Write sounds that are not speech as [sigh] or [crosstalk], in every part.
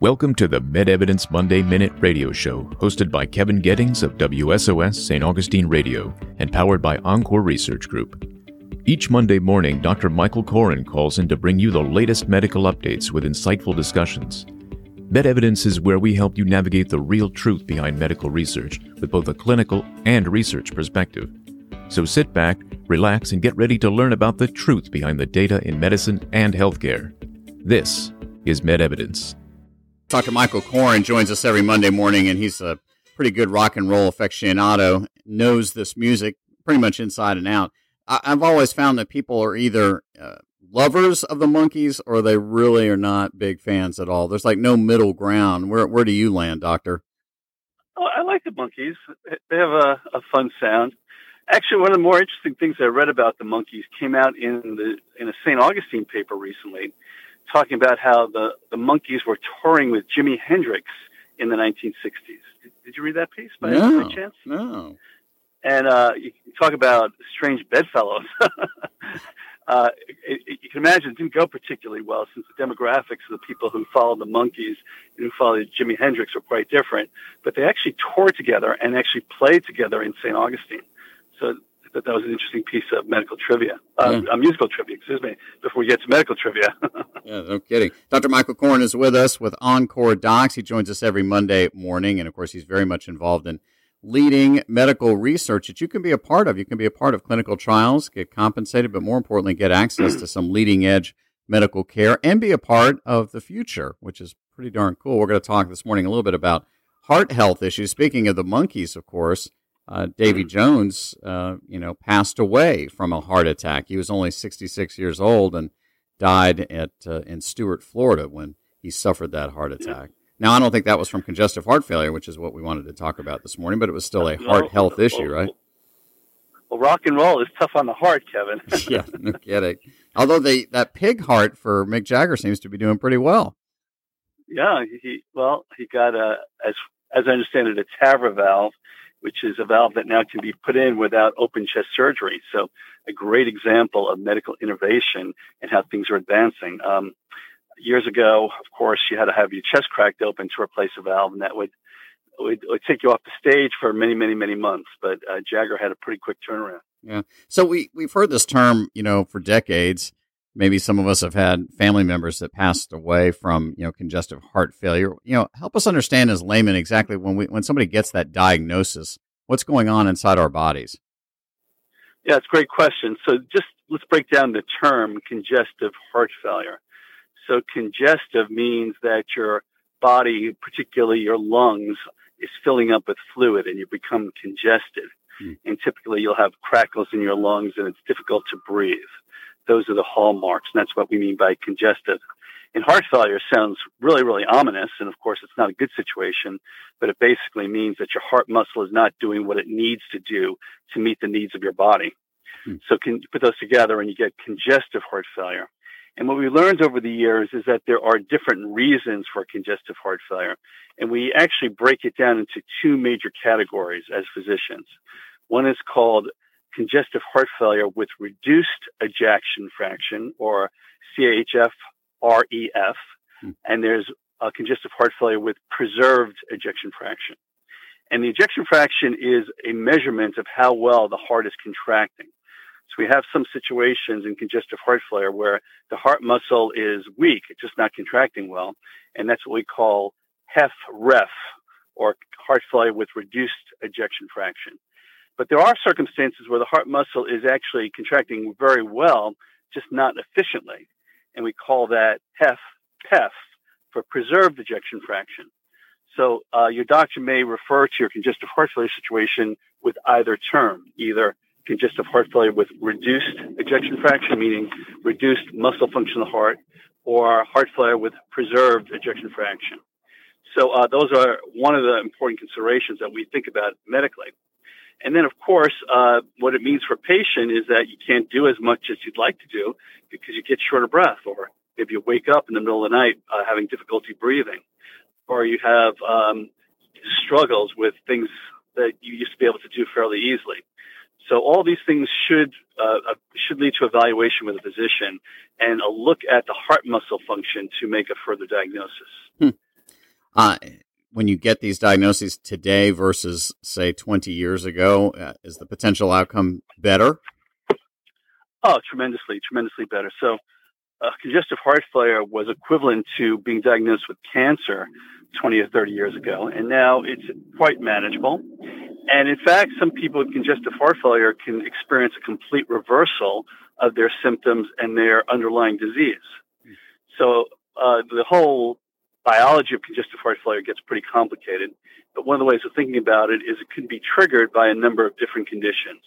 Welcome to the Med Evidence Monday Minute Radio Show, hosted by Kevin Geddings of WSOS St. Augustine Radio and powered by Encore Research Group. Each Monday morning, Dr. Michael Koren calls in to bring you the latest medical updates with insightful discussions. Med Evidence is where we help you navigate the real truth behind medical research with both a clinical and research perspective. So sit back, relax, and get ready to learn about the truth behind the data in medicine and healthcare. This is Med Evidence. Dr. Michael Koren joins us every Monday morning, and he's a pretty good rock and roll aficionado, knows this music pretty much inside and out. I- have always found that people are either uh, lovers of the Monkees or they really are not big fans at all. There's like no middle ground. Where where do you land, Doctor? Oh, I like the Monkees. They have a, a fun sound. Actually, one of the more interesting things I read about the Monkees came out in the in a St. Augustine paper recently talking about how the, the Monkees were touring with Jimi Hendrix in the 1960s. Did, did you read that piece by, no, by chance? No. And uh, you talk about strange bedfellows. [laughs] uh, it, it, you can imagine it didn't go particularly well since the demographics of the people who followed the Monkees and who followed Jimi Hendrix were quite different. But they actually toured together and actually played together in St. Augustine. So that that was an interesting piece of medical trivia, uh, yeah. musical trivia, excuse me, before we get to medical trivia. [laughs] yeah, no kidding. Dr. Michael Koren is with us with Encore Docs. He joins us every Monday morning, and of course, he's very much involved in leading medical research that you can be a part of. You can be a part of clinical trials, get compensated, but more importantly, get access to some leading edge medical care and be a part of the future, which is pretty darn cool. We're going to talk this morning a little bit about heart health issues. Speaking of the Monkees, of course, uh, Davy. [clears throat] Jones, uh, you know, passed away from a heart attack. He was only 66 years old and died at uh, in Stuart, Florida, when he suffered that heart attack. Now, I don't think that was from congestive heart failure, which is what we wanted to talk about this morning, but it was still a heart health issue, right? Well, rock and roll is tough on the heart, Kevin. [laughs] [laughs] yeah, no kidding. Although the that pig heart for Mick Jagger seems to be doing pretty well. Yeah, he well, he got a as as I understand it, a TAVR valve which is a valve that now can be put in without open chest surgery. So a great example of medical innovation and how things are advancing. Um, years ago, of course, you had to have your chest cracked open to replace a valve, and that would would, would take you off the stage for many, many, many months. But uh, Jagger had a pretty quick turnaround. Yeah. So we we've heard this term, you know, for decades maybe some of us have had family members that passed away from you know congestive heart failure. You know help us understand as laymen exactly when we when somebody gets that diagnosis what's going on inside our bodies? Yeah it's a great question. So just let's break down the term congestive heart failure. So congestive means that your body particularly your lungs is filling up with fluid and you become congested. Mm. and typically you'll have crackles in your lungs and it's difficult to breathe those are the hallmarks, and that's what we mean by congestive. And heart failure sounds really, really ominous, and of course, it's not a good situation, but it basically means that your heart muscle is not doing what it needs to do to meet the needs of your body. Hmm. So, can you put those together and you get congestive heart failure. And what we learned over the years is that there are different reasons for congestive heart failure. And we actually break it down into two major categories as physicians. One is called congestive heart failure with reduced ejection fraction or CHF REF, hmm. and there's a congestive heart failure with preserved ejection fraction. And the ejection fraction is a measurement of how well the heart is contracting. So we have some situations in congestive heart failure where the heart muscle is weak, it's just not contracting well, and that's what we call HFrEF or heart failure with reduced ejection fraction. But there are circumstances where the heart muscle is actually contracting very well, just not efficiently. And we call that HEF, PEF, for preserved ejection fraction. So uh, your doctor may refer to your congestive heart failure situation with either term, either congestive heart failure with reduced ejection fraction, meaning reduced muscle function of the heart, or heart failure with preserved ejection fraction. So uh, those are one of the important considerations that we think about medically. And then, of course, uh, what it means for a patient is that you can't do as much as you'd like to do because you get short of breath, or if you wake up in the middle of the night uh, having difficulty breathing, or you have um, struggles with things that you used to be able to do fairly easily. So all these things should uh, uh should lead to evaluation with a physician and a look at the heart muscle function to make a further diagnosis. Hmm. Uh, when you get these diagnoses today versus, say, 20 years ago, uh, is the potential outcome better? Oh, tremendously, tremendously better. So, uh, congestive heart failure was equivalent to being diagnosed with cancer 20 or 30 years ago, and now it's quite manageable. And in fact, some people with congestive heart failure can experience a complete reversal of their symptoms and their underlying disease. So uh, the whole biology of congestive heart failure gets pretty complicated. But one of the ways of thinking about it is it can be triggered by a number of different conditions.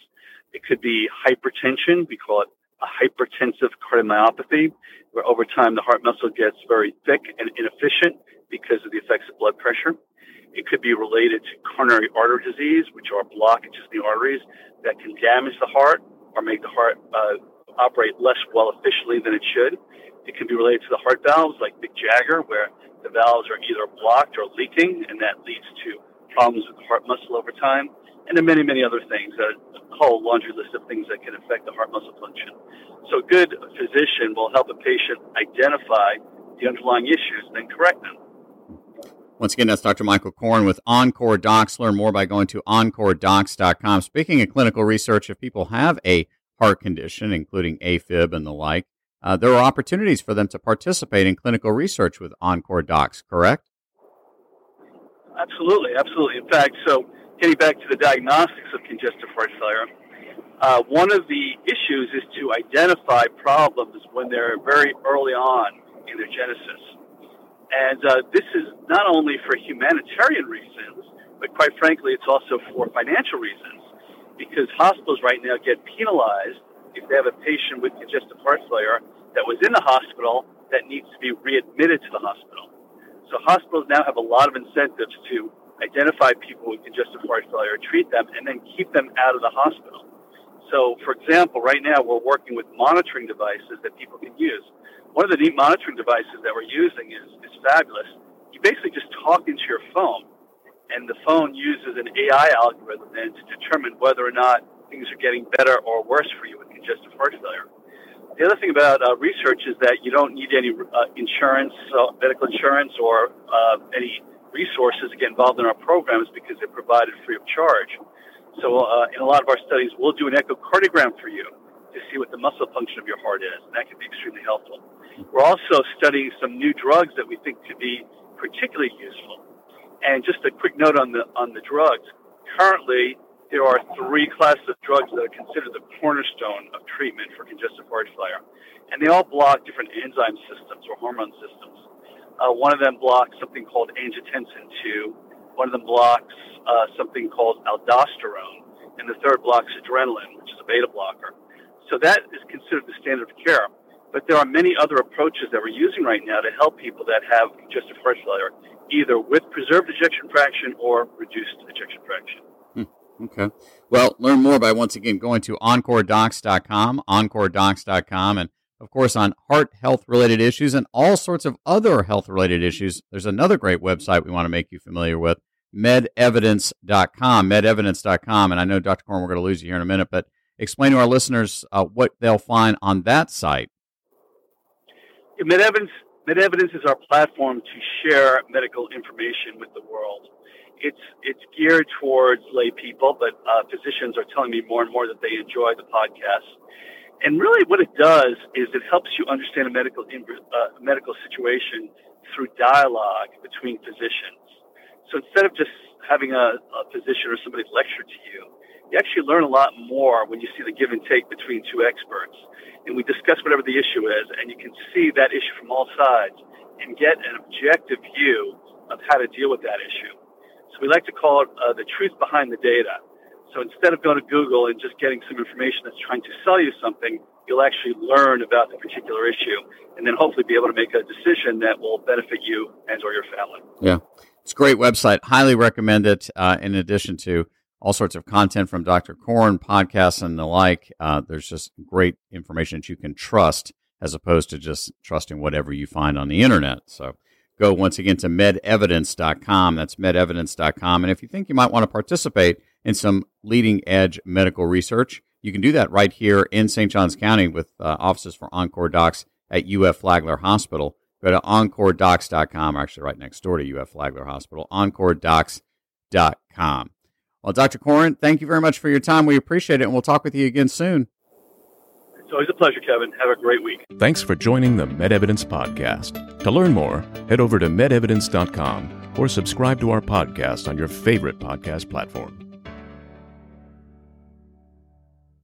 It could be hypertension. We call it a hypertensive cardiomyopathy, where over time the heart muscle gets very thick and inefficient because of the effects of blood pressure. It could be related to coronary artery disease, which are blockages in the arteries that can damage the heart or make the heart uh, operate less well efficiently than it should. It can be related to the heart valves, like Mick Jagger, where the valves are either blocked or leaking, and that leads to problems with the heart muscle over time. And then many, many other things, a whole laundry list of things that can affect the heart muscle function. So a good physician will help a patient identify the underlying issues and then correct them. Once again, that's Dr. Michael Koren with Encore Docs. Learn more by going to encoredocs.com. Speaking of clinical research, if people have a heart condition, including AFib and the like, uh, there are opportunities for them to participate in clinical research with Encore Docs, correct? Absolutely, absolutely. In fact, so getting back to the diagnostics of congestive heart failure, uh, one of the issues is to identify problems when they're very early on in their genesis. And uh, this is not only for humanitarian reasons, but quite frankly, it's also for financial reasons. Because hospitals right now get penalized if they have a patient with congestive heart failure that was in the hospital that needs to be readmitted to the hospital. So hospitals now have a lot of incentives to identify people with congestive heart failure, treat them, and then keep them out of the hospital. So, for example, right now we're working with monitoring devices that people can use. One of the neat monitoring devices that we're using is, is fabulous. You basically just talk into your phone, and the phone uses an AI algorithm then to determine whether or not things are getting better or worse for you with congestive heart failure. The other thing about uh, research is that you don't need any uh, insurance, uh, medical insurance, or uh, any resources to get involved in our programs because they're provided free of charge. So, uh, in a lot of our studies, we'll do an echocardiogram for you to see what the muscle function of your heart is, and that can be extremely helpful. We're also studying some new drugs that we think could be particularly useful. And just a quick note on the on the drugs. Currently, there are three classes of drugs that are considered the cornerstone of treatment for congestive heart failure, and they all block different enzyme systems or hormone systems. Uh, one of them blocks something called angiotensin 2. One of them blocks uh, something called aldosterone, and the third blocks adrenaline, which is a beta blocker. So that is considered the standard of care. But there are many other approaches that we're using right now to help people that have congestive heart failure, either with preserved ejection fraction or reduced ejection fraction. Okay. Well, learn more by once again going to encoredocs.com, encoredocs.com, and of course on heart health related issues and all sorts of other health related issues. There's another great website we want to make you familiar with, medevidence.com, medevidence.com. And I know, Dr. Koren, we're going to lose you here in a minute, but explain to our listeners uh, what they'll find on that site. MedEvidence, MedEvidence is our platform to share medical information with the world it's it's geared towards lay people, but uh, physicians are telling me more and more that they enjoy the podcast. And really, what it does is it helps you understand a medical uh, medical situation through dialogue between physicians. So instead of just having a, a physician or somebody lecture to you, you actually learn a lot more when you see the give and take between two experts. And we discuss whatever the issue is, and you can see that issue from all sides and get an objective view of how to deal with that issue So we like to call it uh, the truth behind the data. So instead of going to Google and just getting some information that's trying to sell you something, you'll actually learn about the particular issue and then hopefully be able to make a decision that will benefit you and or your family. Yeah. It's a great website. Highly recommend it. Uh, in addition to all sorts of content from Dr. Koren, podcasts, and the like, uh, there's just great information that you can trust as opposed to just trusting whatever you find on the internet. So go once again to medevidence.com. That's medevidence.com. And if you think you might want to participate in some leading edge medical research, you can do that right here in St. Johns County with uh, offices for Encore Docs at UF Flagler Hospital. Go to EncoreDocs.com, actually right next door to UF Flagler Hospital, EncoreDocs.com. Well, Dr. Koren, thank you very much for your time. We appreciate it, and we'll talk with you again soon. It's always a pleasure, Kevin. Have a great week. Thanks for joining the MedEvidence Podcast. To learn more, head over to medevidence.com or subscribe to our podcast on your favorite podcast platform.